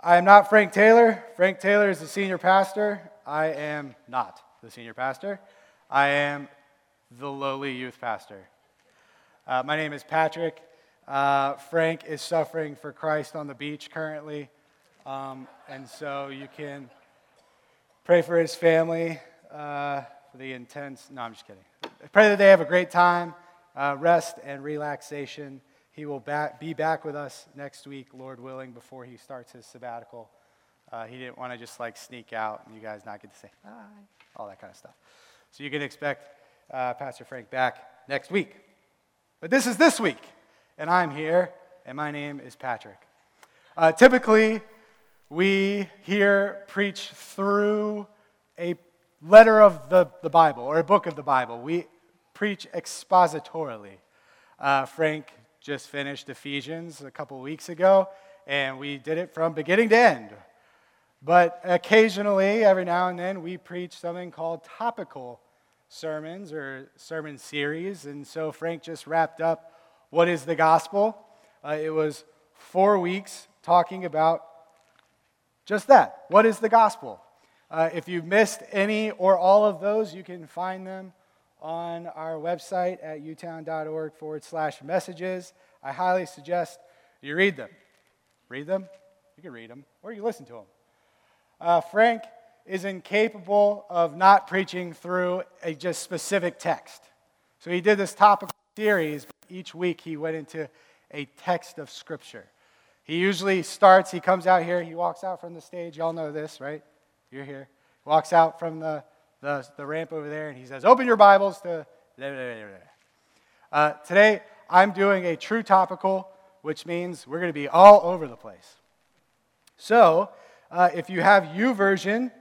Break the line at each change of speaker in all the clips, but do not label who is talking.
I am not Frank Taylor. Frank Taylor is the senior pastor. I am not the senior pastor. I am the lowly youth pastor. Uh, my name is Patrick. Uh, Frank is suffering for Christ on the beach currently. Um, and so you can pray for his family, uh, for the intense. No, I'm just kidding. Pray that they have a great time, uh, rest and relaxation. He will back, be back with us next week, Lord willing, before he starts his sabbatical. Uh, he didn't want to just like sneak out and you guys not get to say hi, all that kind of stuff. So you can expect uh, Pastor Frank back next week. But this is this week, and I'm here, and my name is Patrick. Uh, typically, we here preach through a letter of the, the Bible or a book of the Bible. We preach expositorily. Uh, Frank just finished Ephesians a couple weeks ago, and we did it from beginning to end. But occasionally, every now and then, we preach something called topical sermons or sermon series. And so Frank just wrapped up What is the Gospel? Uh, it was four weeks talking about just that. What is the gospel? Uh, if you've missed any or all of those, you can find them on our website at utown.org forward slash messages. I highly suggest you read them. Read them? You can read them, or you listen to them. Uh, Frank is incapable of not preaching through a just specific text. So he did this topical series. Each week he went into a text of Scripture. He usually starts, he comes out here, he walks out from the stage. Y'all know this, right? You're here. Walks out from the the, the ramp over there, and he says, Open your Bibles to. Uh, today, I'm doing a true topical, which means we're going to be all over the place. So, uh, if you have YouVersion,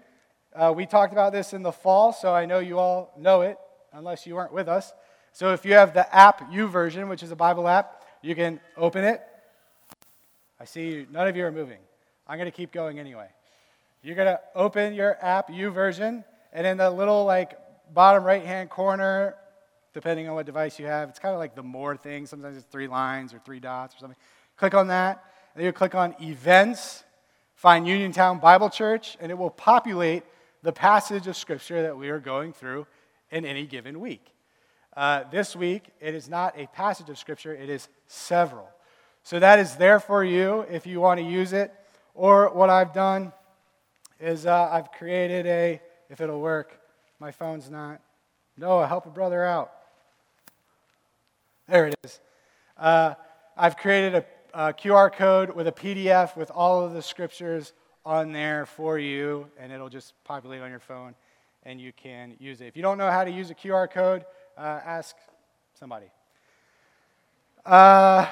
uh, we talked about this in the fall, so I know you all know it, unless you weren't with us. So, if you have the app YouVersion, which is a Bible app, you can open it. I see you, none of you are moving. I'm going to keep going anyway. You're going to open your app YouVersion, and in the little like bottom right hand corner, depending on what device you have, it's kind of like the more thing. Sometimes it's three lines or three dots or something. Click on that. And then you click on events, find Uniontown Bible Church, and it will populate the passage of scripture that we are going through in any given week. Uh, this week, it is not a passage of scripture, it is several. So that is there for you if you want to use it. Or what I've done is uh, I've created a if it'll work. My phone's not. Noah, help a brother out. There it is. Uh, I've created a, a, QR code with a PDF with all of the scriptures on there for you, and it'll just populate on your phone, and you can use it. If you don't know how to use a QR code, uh, ask somebody. Uh,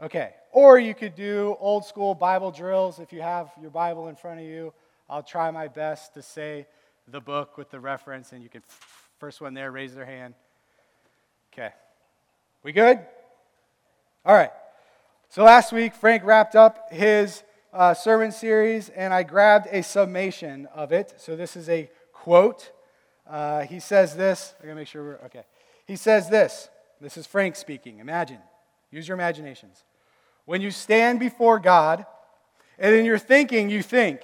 okay. Or you could do old school Bible drills if you have your Bible in front of you. I'll try my best to say the book with the reference, and you can, first one there, raise their hand. Okay. We good? All right. So last week, Frank wrapped up his uh, sermon series, and I grabbed a summation of it. So this is a quote. Uh, he says this. I gotta make sure we're okay. He says this. This is Frank speaking. Imagine. Use your imaginations. When you stand before God, and in your thinking, you think,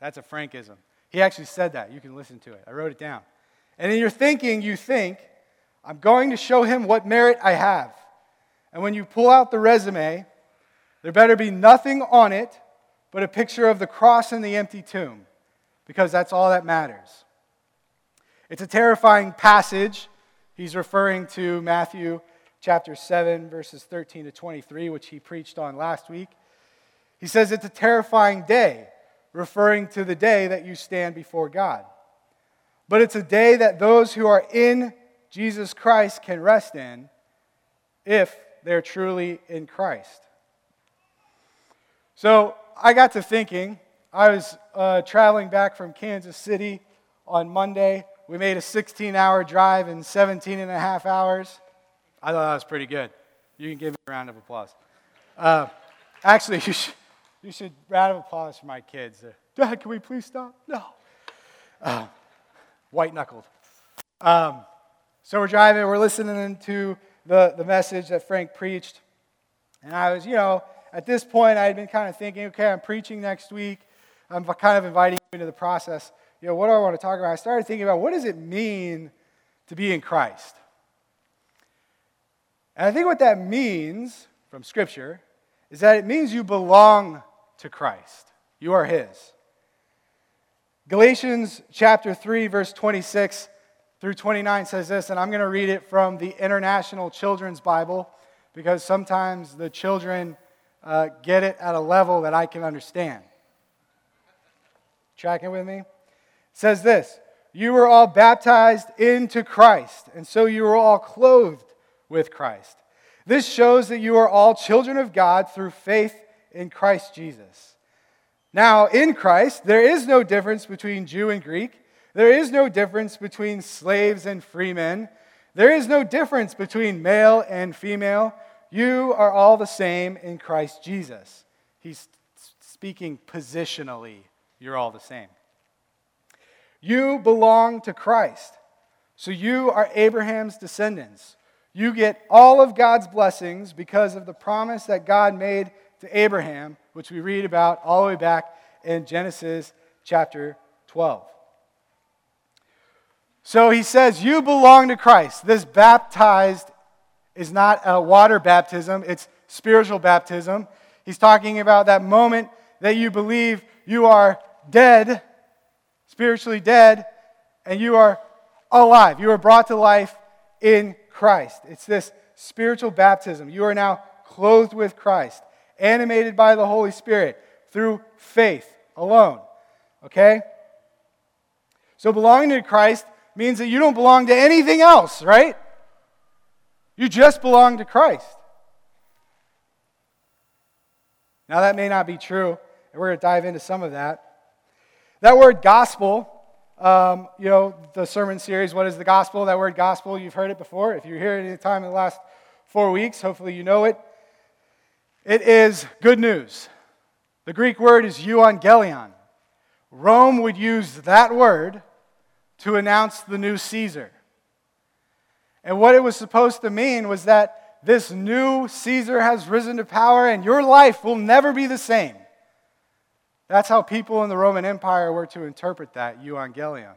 that's a Frankism. He actually said that. You can listen to it. I wrote it down. And in your thinking, you think, I'm going to show him what merit I have. And when you pull out the resume, there better be nothing on it but a picture of the cross and the empty tomb, because that's all that matters. It's a terrifying passage. He's referring to Matthew chapter 7, verses 13 to 23, which he preached on last week. He says it's a terrifying day referring to the day that you stand before God. But it's a day that those who are in Jesus Christ can rest in if they're truly in Christ. So I got to thinking, I was uh, traveling back from Kansas City on Monday. We made a 16 hour drive in 17 and a half hours. I thought that was pretty good. You can give me a round of applause. Uh, actually, you should. You should round of applause for my kids. Dad, can we please stop? No. Uh, white knuckled. Um, so we're driving, we're listening to the, the message that Frank preached. And I was, you know, at this point, I had been kind of thinking, okay, I'm preaching next week. I'm kind of inviting you into the process. You know, what do I want to talk about? I started thinking about what does it mean to be in Christ? And I think what that means from Scripture is that it means you belong to Christ. You are His. Galatians chapter 3, verse 26 through 29 says this, and I'm going to read it from the International Children's Bible because sometimes the children uh, get it at a level that I can understand. Tracking with me? It says this You were all baptized into Christ, and so you were all clothed with Christ. This shows that you are all children of God through faith in Christ Jesus. Now, in Christ, there is no difference between Jew and Greek. There is no difference between slaves and free men. There is no difference between male and female. You are all the same in Christ Jesus. He's speaking positionally. You're all the same. You belong to Christ. So you are Abraham's descendants. You get all of God's blessings because of the promise that God made to Abraham, which we read about all the way back in Genesis chapter 12. So he says, You belong to Christ. This baptized is not a water baptism, it's spiritual baptism. He's talking about that moment that you believe you are dead, spiritually dead, and you are alive. You are brought to life in Christ. It's this spiritual baptism. You are now clothed with Christ, animated by the Holy Spirit through faith alone. Okay? So belonging to Christ means that you don't belong to anything else, right? You just belong to Christ. Now, that may not be true, and we're going to dive into some of that. That word gospel, um, you know, the sermon series, What is the Gospel? That word gospel, you've heard it before. If you're here at any time in the last four weeks, hopefully you know it. It is good news. The Greek word is euangelion. Rome would use that word to announce the new Caesar. And what it was supposed to mean was that this new Caesar has risen to power and your life will never be the same. That's how people in the Roman Empire were to interpret that, euangelion.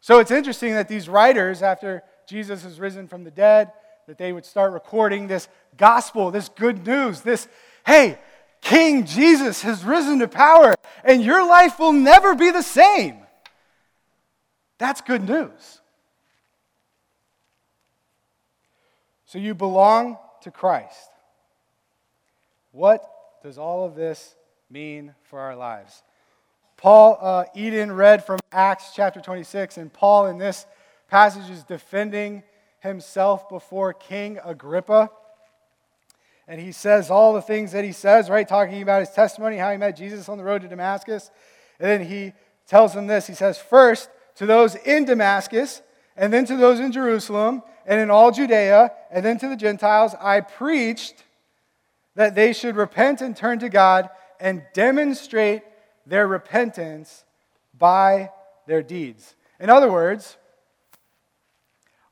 So it's interesting that these writers, after Jesus has risen from the dead, that they would start recording this gospel, this good news, this, hey, King Jesus has risen to power, and your life will never be the same. That's good news. So you belong to Christ. What does all of this mean for our lives? Paul, uh, Eden read from Acts chapter 26, and Paul in this passage is defending himself before King Agrippa. And he says all the things that he says, right? Talking about his testimony, how he met Jesus on the road to Damascus. And then he tells them this. He says, First, to those in Damascus, and then to those in Jerusalem, and in all Judea, and then to the Gentiles, I preached that they should repent and turn to God and demonstrate their repentance by their deeds. In other words,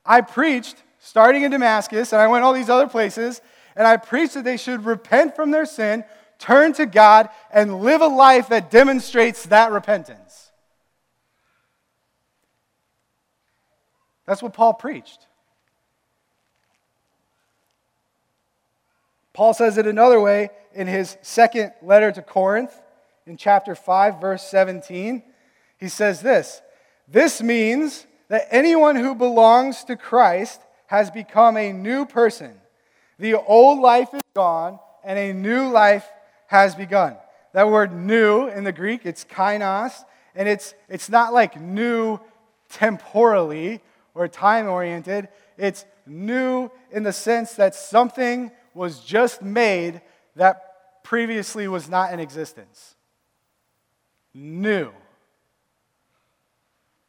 I preached starting in Damascus, and I went all these other places, and I preached that they should repent from their sin, turn to God, and live a life that demonstrates that repentance. That's what Paul preached. Paul says it another way in his second letter to Corinth, in chapter 5, verse 17. He says this This means that anyone who belongs to Christ has become a new person. The old life is gone, and a new life has begun. That word new in the Greek, it's kainos, and it's, it's not like new temporally or time oriented. It's new in the sense that something was just made that previously was not in existence. New.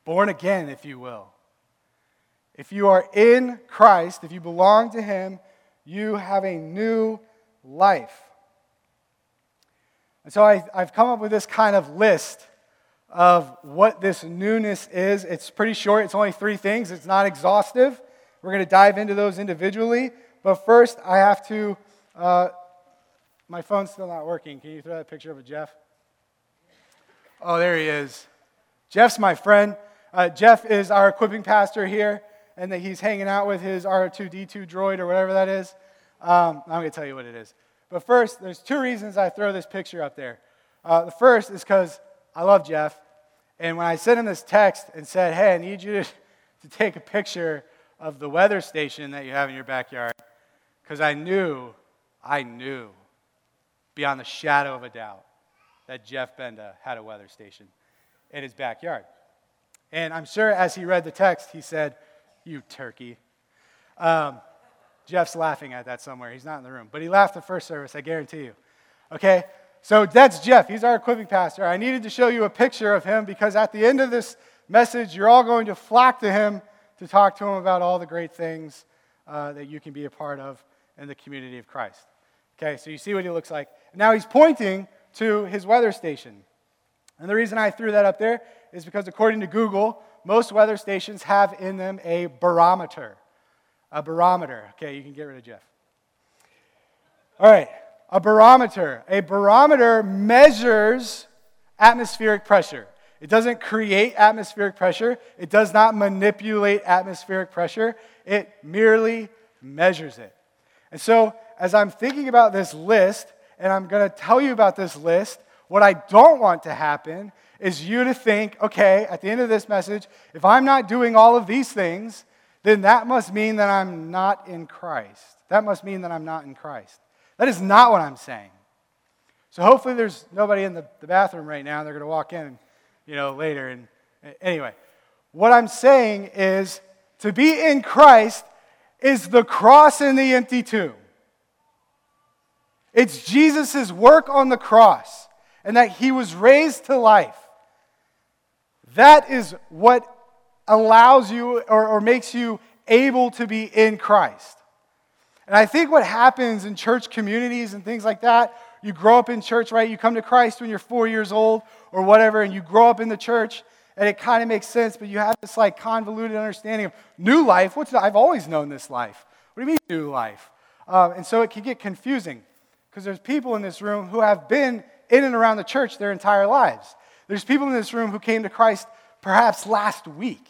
Born again, if you will. If you are in Christ, if you belong to Him, you have a new life. And so I, have come up with this kind of list of what this newness is. It's pretty short, it's only three things, it's not exhaustive. We're going to dive into those individually. But first, I have to uh, my phone's still not working. Can you throw that picture of Jeff? Oh, there he is. Jeff's my friend. Uh, Jeff is our equipping pastor here, and that he's hanging out with his R2D2 droid or whatever that is. Um, I'm going to tell you what it is. But first, there's two reasons I throw this picture up there. Uh, the first is because I love Jeff. And when I sent him this text and said, hey, I need you to, to take a picture of the weather station that you have in your backyard, because I knew, I knew, beyond the shadow of a doubt, that Jeff Benda had a weather station in his backyard. And I'm sure as he read the text, he said, You turkey. Um, Jeff's laughing at that somewhere. He's not in the room. But he laughed the first service, I guarantee you. Okay? So that's Jeff. He's our equipping pastor. I needed to show you a picture of him because at the end of this message, you're all going to flock to him to talk to him about all the great things uh, that you can be a part of in the community of Christ. Okay, so you see what he looks like. Now he's pointing to his weather station. And the reason I threw that up there is because according to Google, most weather stations have in them a barometer. A barometer. Okay, you can get rid of Jeff. All right, a barometer. A barometer measures atmospheric pressure. It doesn't create atmospheric pressure, it does not manipulate atmospheric pressure, it merely measures it. And so, as I'm thinking about this list, and I'm going to tell you about this list, what I don't want to happen is you to think, okay, at the end of this message, if I'm not doing all of these things, then that must mean that I'm not in Christ. That must mean that I'm not in Christ. That is not what I'm saying. So hopefully there's nobody in the, the bathroom right now. They're going to walk in, you know, later. And anyway, what I'm saying is to be in Christ is the cross and the empty tomb. It's Jesus' work on the cross and that he was raised to life. That is what allows you or, or makes you able to be in Christ. And I think what happens in church communities and things like that, you grow up in church, right? You come to Christ when you're four years old or whatever, and you grow up in the church, and it kind of makes sense, but you have this like convoluted understanding of new life. What's I've always known this life. What do you mean new life? Um, and so it can get confusing because there's people in this room who have been in and around the church their entire lives. There's people in this room who came to Christ perhaps last week.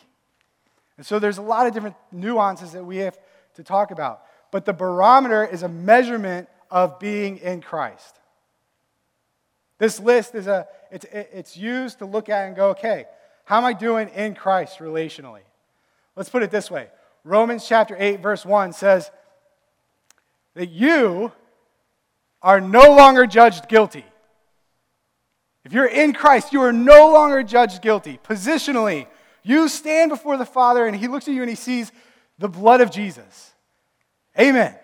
And so there's a lot of different nuances that we have to talk about but the barometer is a measurement of being in Christ. This list is a, it's, it's used to look at and go, okay, how am I doing in Christ relationally? Let's put it this way Romans chapter 8, verse 1 says that you are no longer judged guilty. If you're in Christ, you are no longer judged guilty. Positionally, you stand before the Father and He looks at you and He sees the blood of Jesus. Amen.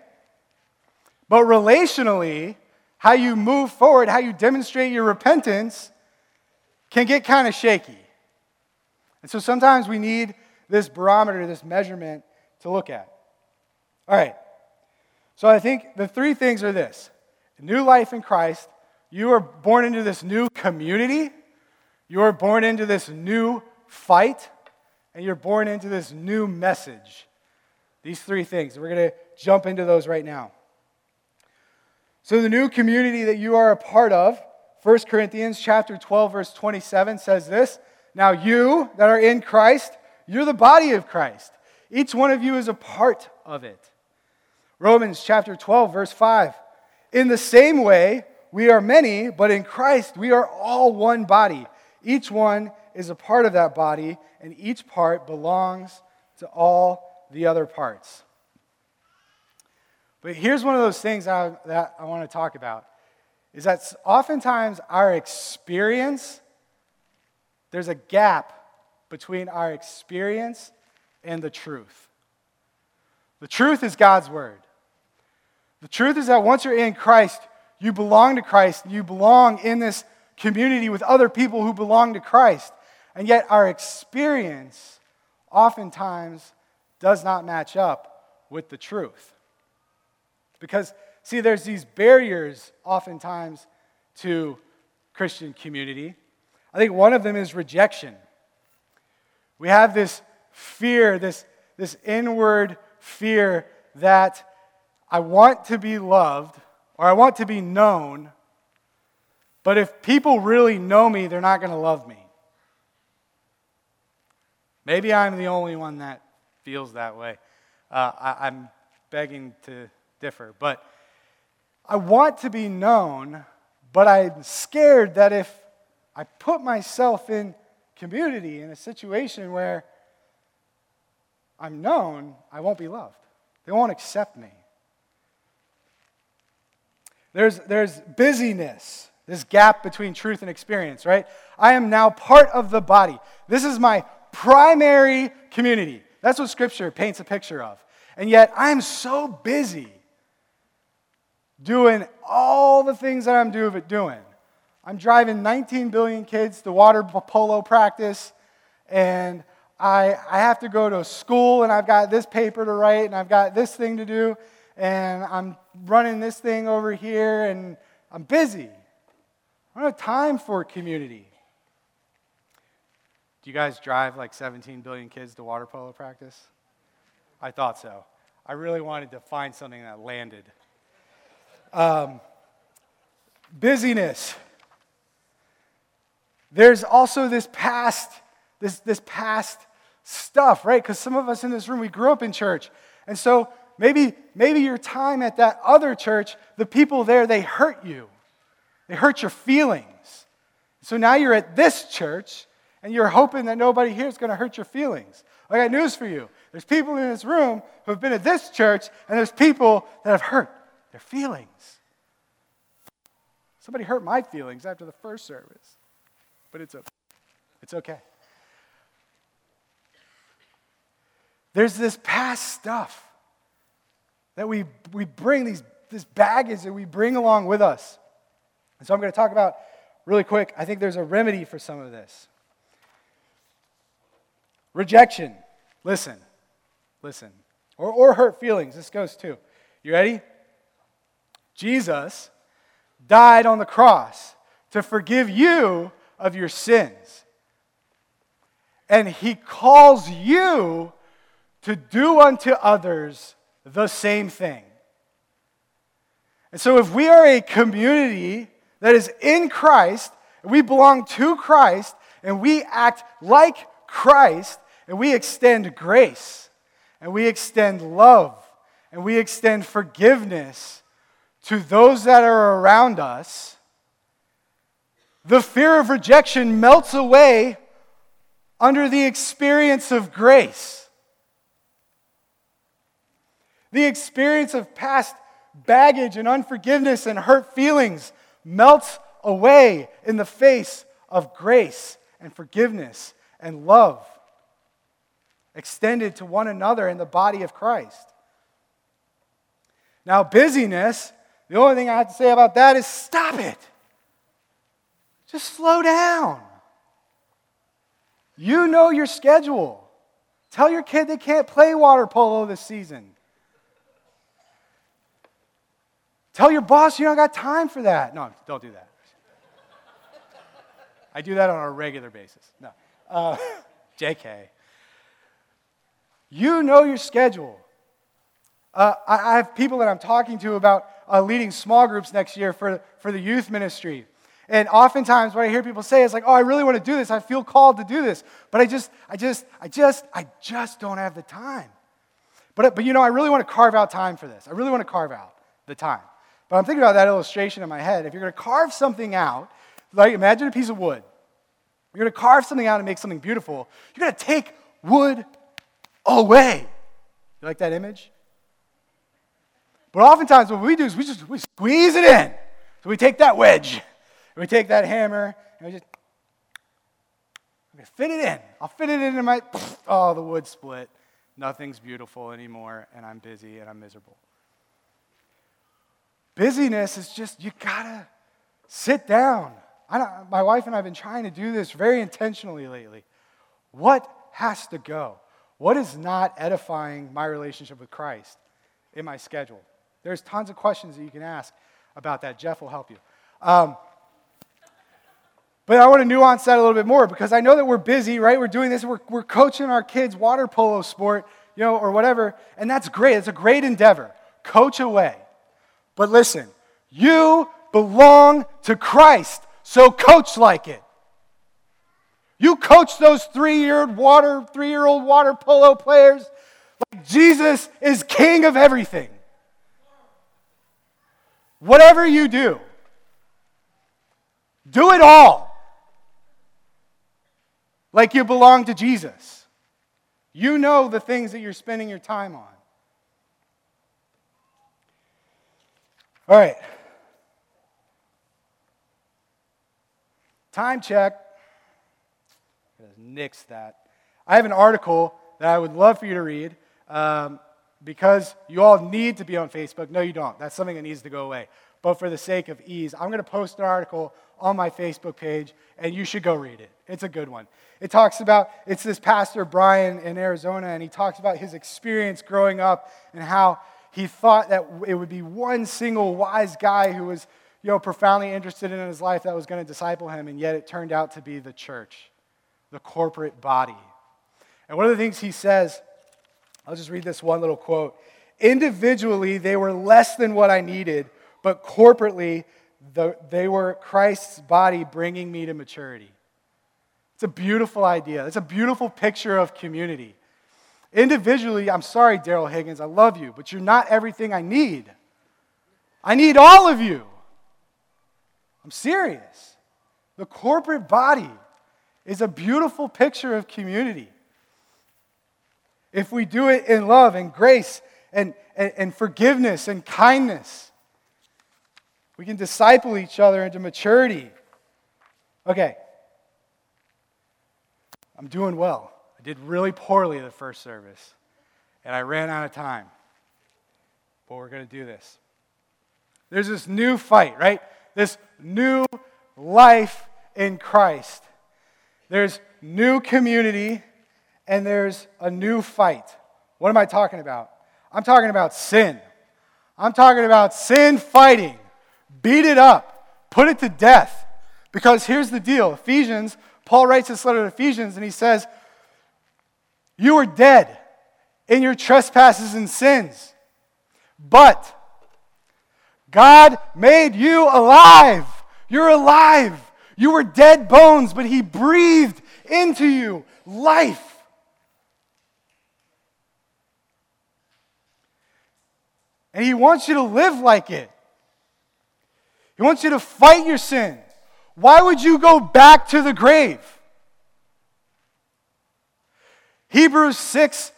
But relationally, how you move forward, how you demonstrate your repentance, can get kind of shaky. And so sometimes we need this barometer, this measurement to look at. All right. So I think the three things are this new life in Christ, you are born into this new community, you are born into this new fight, and you're born into this new message. These three things. We're going to jump into those right now. So the new community that you are a part of, 1 Corinthians chapter 12 verse 27 says this, now you that are in Christ, you're the body of Christ. Each one of you is a part of it. Romans chapter 12 verse 5. In the same way, we are many, but in Christ we are all one body. Each one is a part of that body, and each part belongs to all the other parts. But here's one of those things I, that I want to talk about is that oftentimes our experience, there's a gap between our experience and the truth. The truth is God's word. The truth is that once you're in Christ, you belong to Christ. You belong in this community with other people who belong to Christ. And yet, our experience oftentimes does not match up with the truth. Because, see, there's these barriers oftentimes to Christian community. I think one of them is rejection. We have this fear, this, this inward fear that I want to be loved, or I want to be known, but if people really know me, they're not going to love me. Maybe I'm the only one that feels that way. Uh, I, I'm begging to differ. But I want to be known, but I'm scared that if I put myself in community, in a situation where I'm known, I won't be loved. They won't accept me. There's, there's busyness, this gap between truth and experience, right? I am now part of the body. This is my primary community. That's what Scripture paints a picture of. And yet, I'm so busy doing all the things that I'm doing. I'm driving 19 billion kids to water polo practice, and I, I have to go to school, and I've got this paper to write, and I've got this thing to do, and I'm running this thing over here, and I'm busy. I don't have time for community. Do you guys drive like 17 billion kids to water polo practice? I thought so. I really wanted to find something that landed. Um, busyness. There's also this past, this, this past stuff, right? Because some of us in this room, we grew up in church. And so maybe, maybe your time at that other church, the people there, they hurt you. They hurt your feelings. So now you're at this church and you're hoping that nobody here is going to hurt your feelings. I got news for you. There's people in this room who have been at this church, and there's people that have hurt their feelings. Somebody hurt my feelings after the first service, but it's okay. It's okay. There's this past stuff that we, we bring, these, this baggage that we bring along with us. And so I'm going to talk about really quick. I think there's a remedy for some of this. Rejection. Listen. Listen. Or, or hurt feelings. This goes too. You ready? Jesus died on the cross to forgive you of your sins. And he calls you to do unto others the same thing. And so, if we are a community that is in Christ, we belong to Christ, and we act like Christ, and we extend grace, and we extend love, and we extend forgiveness to those that are around us, the fear of rejection melts away under the experience of grace. The experience of past baggage and unforgiveness and hurt feelings melts away in the face of grace and forgiveness and love extended to one another in the body of Christ. Now, busyness, the only thing I have to say about that is stop it. Just slow down. You know your schedule. Tell your kid they can't play water polo this season. Tell your boss you don't got time for that. No, don't do that. I do that on a regular basis. No. Uh, JK. You know your schedule. Uh, I, I, have people that I'm talking to about uh, leading small groups next year for, for the youth ministry. And oftentimes, what I hear people say is like, "Oh, I really want to do this. I feel called to do this, but I just, I just, I just, I just don't have the time." But, but you know, I really want to carve out time for this. I really want to carve out the time. But I'm thinking about that illustration in my head. If you're going to carve something out, like imagine a piece of wood. You're going to carve something out and make something beautiful. You're going to take wood away. You like that image? But oftentimes, what we do is we just we squeeze it in. So we take that wedge, and we take that hammer, and we just fit it in. I'll fit it in, into my. Oh, the wood split. Nothing's beautiful anymore, and I'm busy and I'm miserable. Busyness is just, you gotta sit down. my wife and I have been trying to do this very intentionally lately. What has to go? What is not edifying my relationship with Christ in my schedule? There's tons of questions that you can ask about that. Jeff will help you. Um, but I want to nuance that a little bit more because I know that we're busy, right? We're doing this, we're, we're coaching our kids' water polo sport, you know, or whatever, and that's great. It's a great endeavor. Coach away. But listen, You belong to Christ, so coach like it. You coach those three-year-old water, three-year-old water polo players like Jesus is king of everything. Whatever you do, do it all like you belong to Jesus. You know the things that you're spending your time on. All right. Time check. Nix that. I have an article that I would love for you to read um, because you all need to be on Facebook. No, you don't. That's something that needs to go away. But for the sake of ease, I'm going to post an article on my Facebook page, and you should go read it. It's a good one. It talks about, it's this pastor, Brian, in Arizona, and he talks about his experience growing up and how he thought that it would be one single wise guy who was you know, profoundly interested in his life that was going to disciple him, and yet it turned out to be the church, the corporate body. And one of the things he says, I'll just read this one little quote. Individually, they were less than what I needed, but corporately, the, they were Christ's body bringing me to maturity. It's a beautiful idea. It's a beautiful picture of community. Individually, I'm sorry, Daryl Higgins, I love you, but you're not everything I need. I need all of you. I'm serious. The corporate body is a beautiful picture of community. If we do it in love and grace and, and, and forgiveness and kindness, we can disciple each other into maturity. Okay. I'm doing well. I did really poorly the first service, and I ran out of time. But we're going to do this. There's this new fight, right? this new life in Christ. There's new community and there's a new fight. What am I talking about? I'm talking about sin. I'm talking about sin fighting. Beat it up, put it to death. Because here's the deal Ephesians, Paul writes this letter to Ephesians and he says, You were dead in your trespasses and sins, but God made you alive. You're alive. You were dead bones, but He breathed into you life. And He wants you to live like it. He wants you to fight your sin. Why would you go back to the grave? Hebrews 6,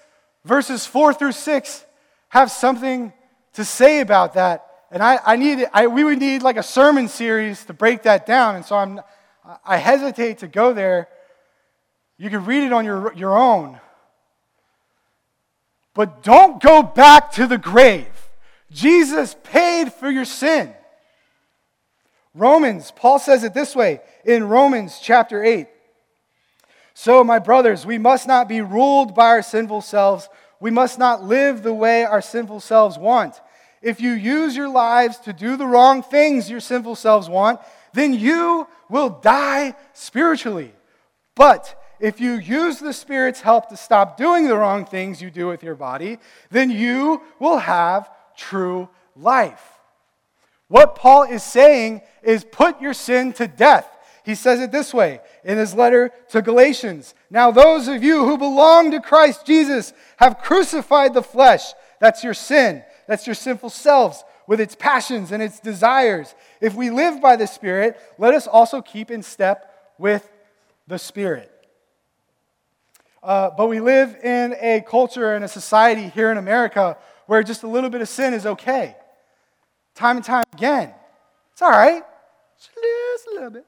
verses 4 through 6, have something to say about that and I, I need, I, we would need like a sermon series to break that down. And so I'm, I hesitate to go there. You can read it on your, your own. But don't go back to the grave. Jesus paid for your sin. Romans, Paul says it this way in Romans chapter 8. So, my brothers, we must not be ruled by our sinful selves. We must not live the way our sinful selves want. If you use your lives to do the wrong things your sinful selves want, then you will die spiritually. But if you use the Spirit's help to stop doing the wrong things you do with your body, then you will have true life. What Paul is saying is put your sin to death. He says it this way in his letter to Galatians. Now, those of you who belong to Christ Jesus have crucified the flesh, that's your sin, that's your sinful selves with its passions and its desires. If we live by the Spirit, let us also keep in step with the Spirit. Uh, but we live in a culture and a society here in America where just a little bit of sin is okay. Time and time again. It's all right. Just a little bit.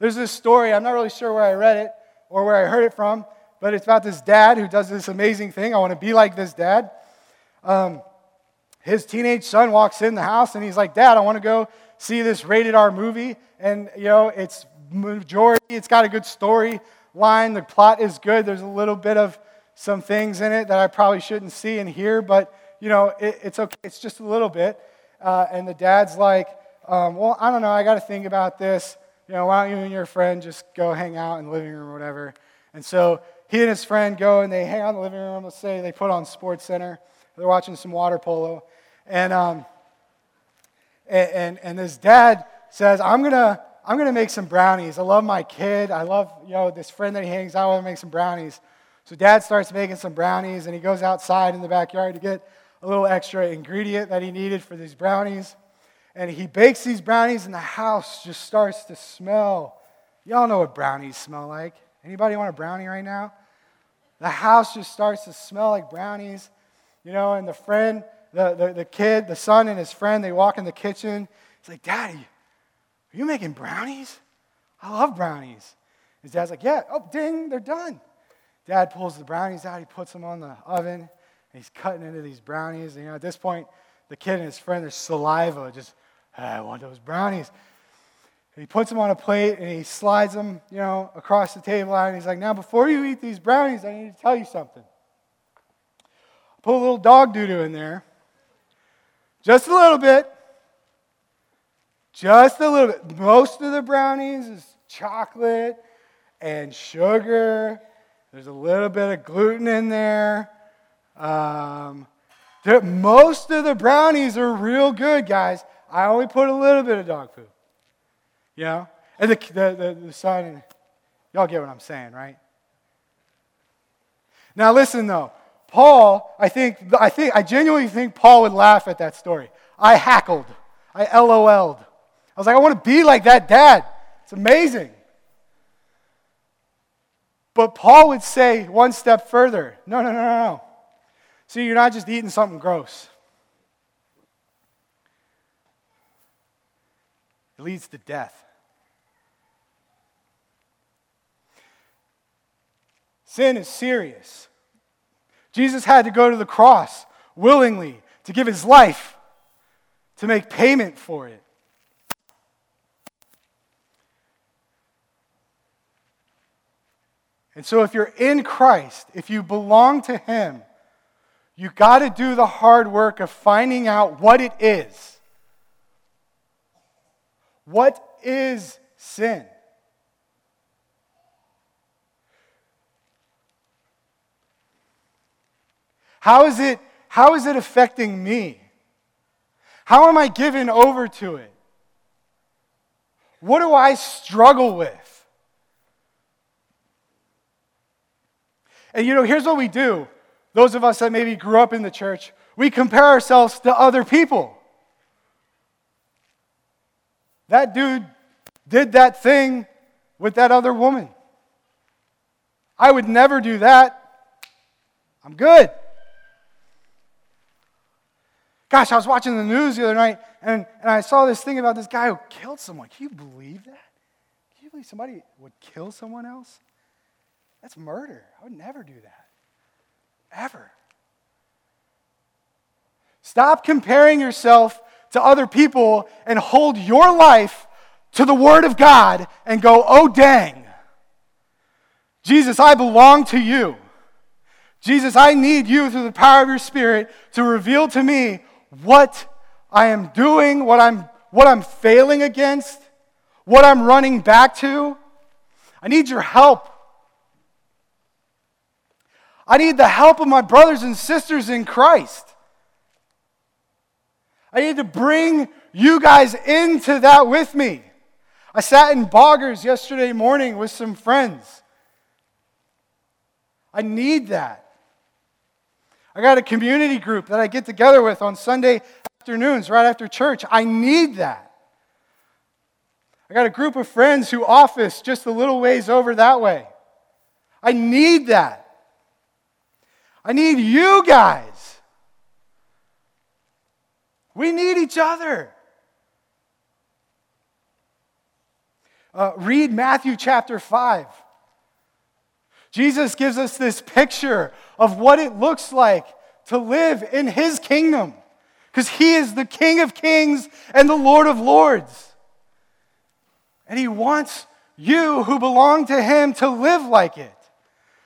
There's this story, I'm not really sure where I read it or where I heard it from, but it's about this dad who does this amazing thing. I want to be like this dad. Um, his teenage son walks in the house and he's like, Dad, I want to go see this rated R movie. And, you know, it's majority, it's got a good story line. The plot is good. There's a little bit of some things in it that I probably shouldn't see and hear, but, you know, it, it's okay. It's just a little bit. Uh, and the dad's like, um, Well, I don't know. I got to think about this. You know, why don't you and your friend just go hang out in the living room or whatever? And so he and his friend go and they hang out in the living room. Let's say they put on Sports Center. They're watching some water polo. And, um, And, and, and his dad says, I'm going to I'm to make some brownies. I love my kid. I love, you know, this friend that he hangs out with, make some brownies. So dad starts making some brownies and he goes outside in the backyard to get a little extra ingredient that he needed for these brownies. And he bakes these brownies and the house just starts to smell. Y'all know what brownies smell like. Anybody want a brownie right now? The house just starts to smell like brownies. You know, and the friend, the, the, the kid, the son and his friend, they walk in the kitchen. He's like, Daddy, are you making brownies? I love brownies. His dad's like, Yeah, oh, ding, they're done. Dad pulls the brownies out, he puts them on the oven, and he's cutting into these brownies. And, you know, at this point, the kid and his friend, there's saliva, just, I want those brownies. And he puts them on a plate and he slides them, you know, across the table. And he's like, Now, before you eat these brownies, I need to tell you something. I Put a little dog doo doo in there, just a little bit. Just a little bit. Most of the brownies is chocolate and sugar. There's a little bit of gluten in there. Um, most of the brownies are real good, guys. I only put a little bit of dog food. You know? And the, the, the, the son, y'all get what I'm saying, right? Now, listen though. Paul, I think, I think, I genuinely think Paul would laugh at that story. I hackled. I LOL'd. I was like, I want to be like that dad. It's amazing. But Paul would say one step further no, no, no, no, no. See, you're not just eating something gross, it leads to death. Sin is serious. Jesus had to go to the cross willingly to give his life to make payment for it. And so, if you're in Christ, if you belong to Him, you got to do the hard work of finding out what it is. What is sin? How is it, how is it affecting me? How am I given over to it? What do I struggle with? And you know, here's what we do. Those of us that maybe grew up in the church, we compare ourselves to other people. That dude did that thing with that other woman. I would never do that. I'm good. Gosh, I was watching the news the other night and, and I saw this thing about this guy who killed someone. Can you believe that? Can you believe somebody would kill someone else? That's murder. I would never do that. Ever. Stop comparing yourself to other people and hold your life to the Word of God and go, oh, dang. Jesus, I belong to you. Jesus, I need you through the power of your Spirit to reveal to me what I am doing, what I'm, what I'm failing against, what I'm running back to. I need your help. I need the help of my brothers and sisters in Christ. I need to bring you guys into that with me. I sat in Boggers yesterday morning with some friends. I need that. I got a community group that I get together with on Sunday afternoons right after church. I need that. I got a group of friends who office just a little ways over that way. I need that. I need you guys. We need each other. Uh, read Matthew chapter 5. Jesus gives us this picture of what it looks like to live in his kingdom because he is the King of kings and the Lord of lords. And he wants you who belong to him to live like it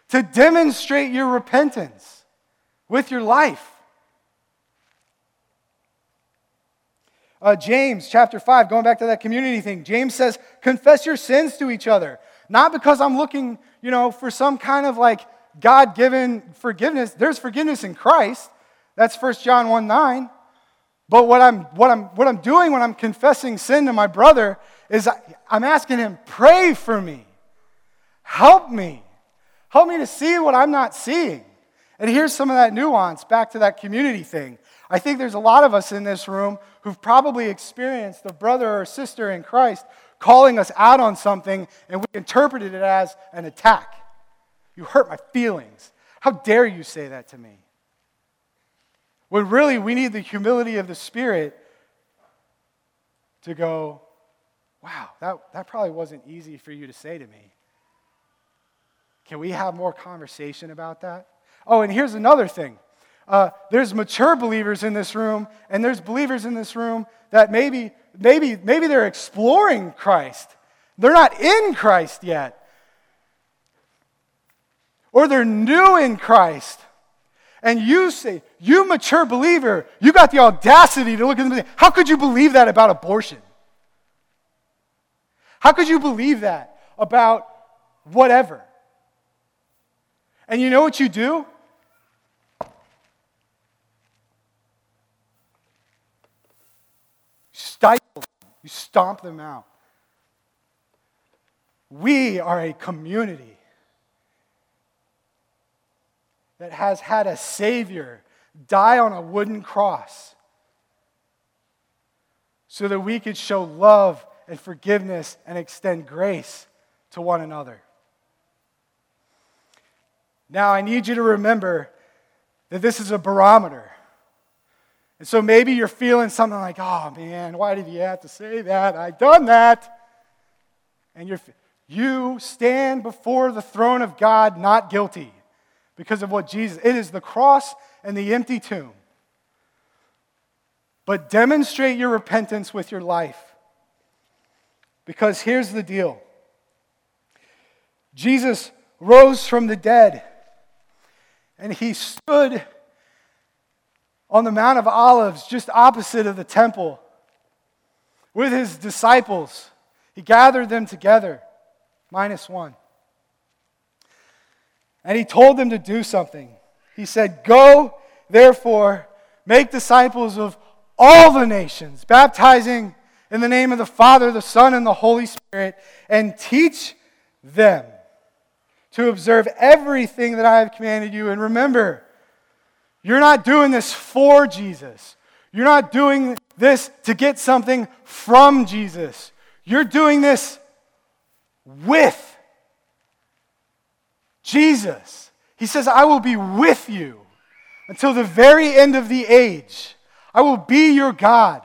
to demonstrate your repentance with your life. Uh, James chapter 5, going back to that community thing, James says, confess your sins to each other. Not because I'm looking, you know, for some kind of like God given forgiveness. There's forgiveness in Christ. That's 1 John 1 9. But what I'm, what, I'm, what I'm doing when I'm confessing sin to my brother is I, I'm asking him, pray for me. Help me. Help me to see what I'm not seeing. And here's some of that nuance back to that community thing. I think there's a lot of us in this room who've probably experienced a brother or sister in Christ calling us out on something and we interpreted it as an attack. You hurt my feelings. How dare you say that to me? When really we need the humility of the Spirit to go, wow, that, that probably wasn't easy for you to say to me. Can we have more conversation about that? Oh, and here's another thing. Uh, there's mature believers in this room, and there's believers in this room that maybe, maybe, maybe they're exploring Christ. They're not in Christ yet. Or they're new in Christ. And you say, you mature believer, you got the audacity to look at them and say, how could you believe that about abortion? How could you believe that about whatever? And you know what you do? Stifle them. You stomp them out. We are a community that has had a Savior die on a wooden cross so that we could show love and forgiveness and extend grace to one another. Now, I need you to remember that this is a barometer. And so maybe you're feeling something like, oh man, why did you have to say that? I've done that. And you're, you stand before the throne of God not guilty because of what Jesus, it is the cross and the empty tomb. But demonstrate your repentance with your life. Because here's the deal Jesus rose from the dead and he stood on the Mount of Olives, just opposite of the temple, with his disciples. He gathered them together, minus one. And he told them to do something. He said, Go, therefore, make disciples of all the nations, baptizing in the name of the Father, the Son, and the Holy Spirit, and teach them to observe everything that I have commanded you. And remember, you're not doing this for Jesus. You're not doing this to get something from Jesus. You're doing this with Jesus. He says, I will be with you until the very end of the age. I will be your God.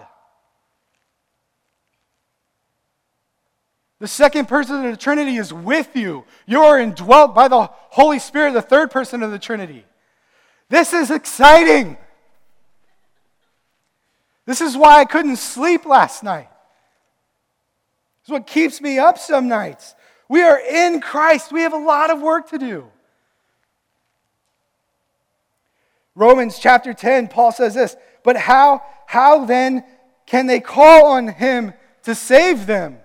The second person of the Trinity is with you. You are indwelt by the Holy Spirit, the third person of the Trinity. This is exciting. This is why I couldn't sleep last night. This is what keeps me up some nights. We are in Christ. We have a lot of work to do. Romans chapter 10, Paul says this, but how, how then can they call on him to save them?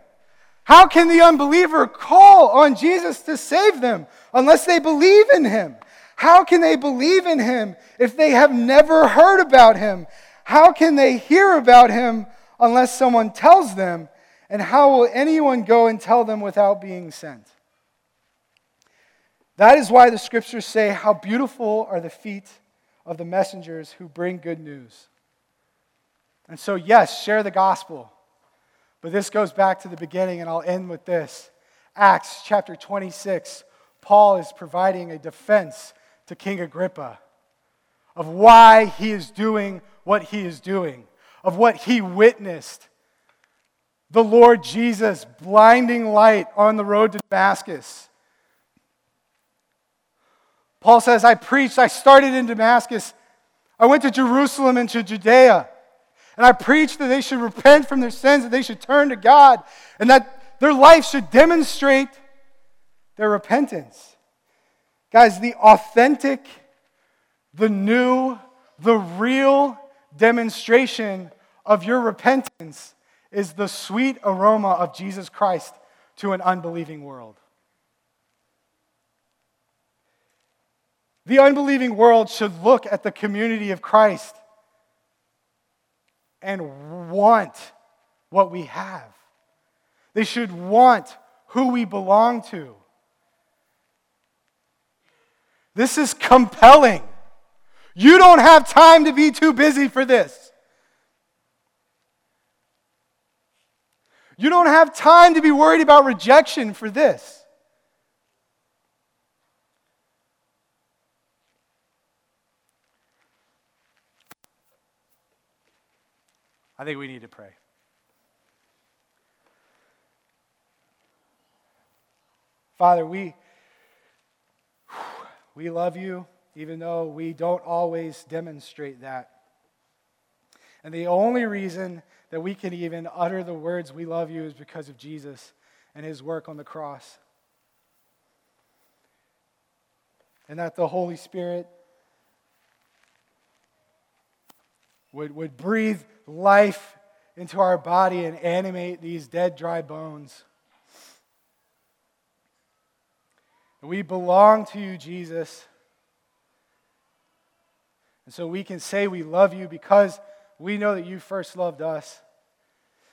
How can the unbeliever call on Jesus to save them unless they believe in him? How can they believe in him if they have never heard about him? How can they hear about him unless someone tells them? And how will anyone go and tell them without being sent? That is why the scriptures say, How beautiful are the feet of the messengers who bring good news. And so, yes, share the gospel. But this goes back to the beginning, and I'll end with this. Acts chapter 26, Paul is providing a defense to King Agrippa of why he is doing what he is doing, of what he witnessed. The Lord Jesus, blinding light on the road to Damascus. Paul says, I preached, I started in Damascus. I went to Jerusalem and to Judea. And I preached that they should repent from their sins, that they should turn to God, and that their life should demonstrate their repentance. Guys, the authentic, the new, the real demonstration of your repentance is the sweet aroma of Jesus Christ to an unbelieving world. The unbelieving world should look at the community of Christ and want what we have. They should want who we belong to. This is compelling. You don't have time to be too busy for this. You don't have time to be worried about rejection for this. I think we need to pray. Father, we, we love you, even though we don't always demonstrate that. And the only reason that we can even utter the words, we love you, is because of Jesus and his work on the cross. And that the Holy Spirit would, would breathe life into our body and animate these dead, dry bones. We belong to you, Jesus. And so we can say we love you because we know that you first loved us.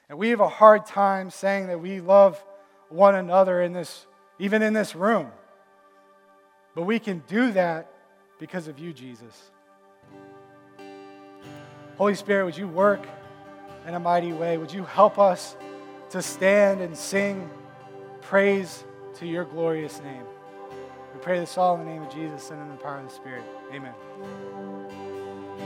And we have a hard time saying that we love one another in this, even in this room. But we can do that because of you, Jesus. Holy Spirit, would you work in a mighty way? Would you help us to stand and sing praise to your glorious name? We pray this all in the name of Jesus and in the power of the Spirit. Amen.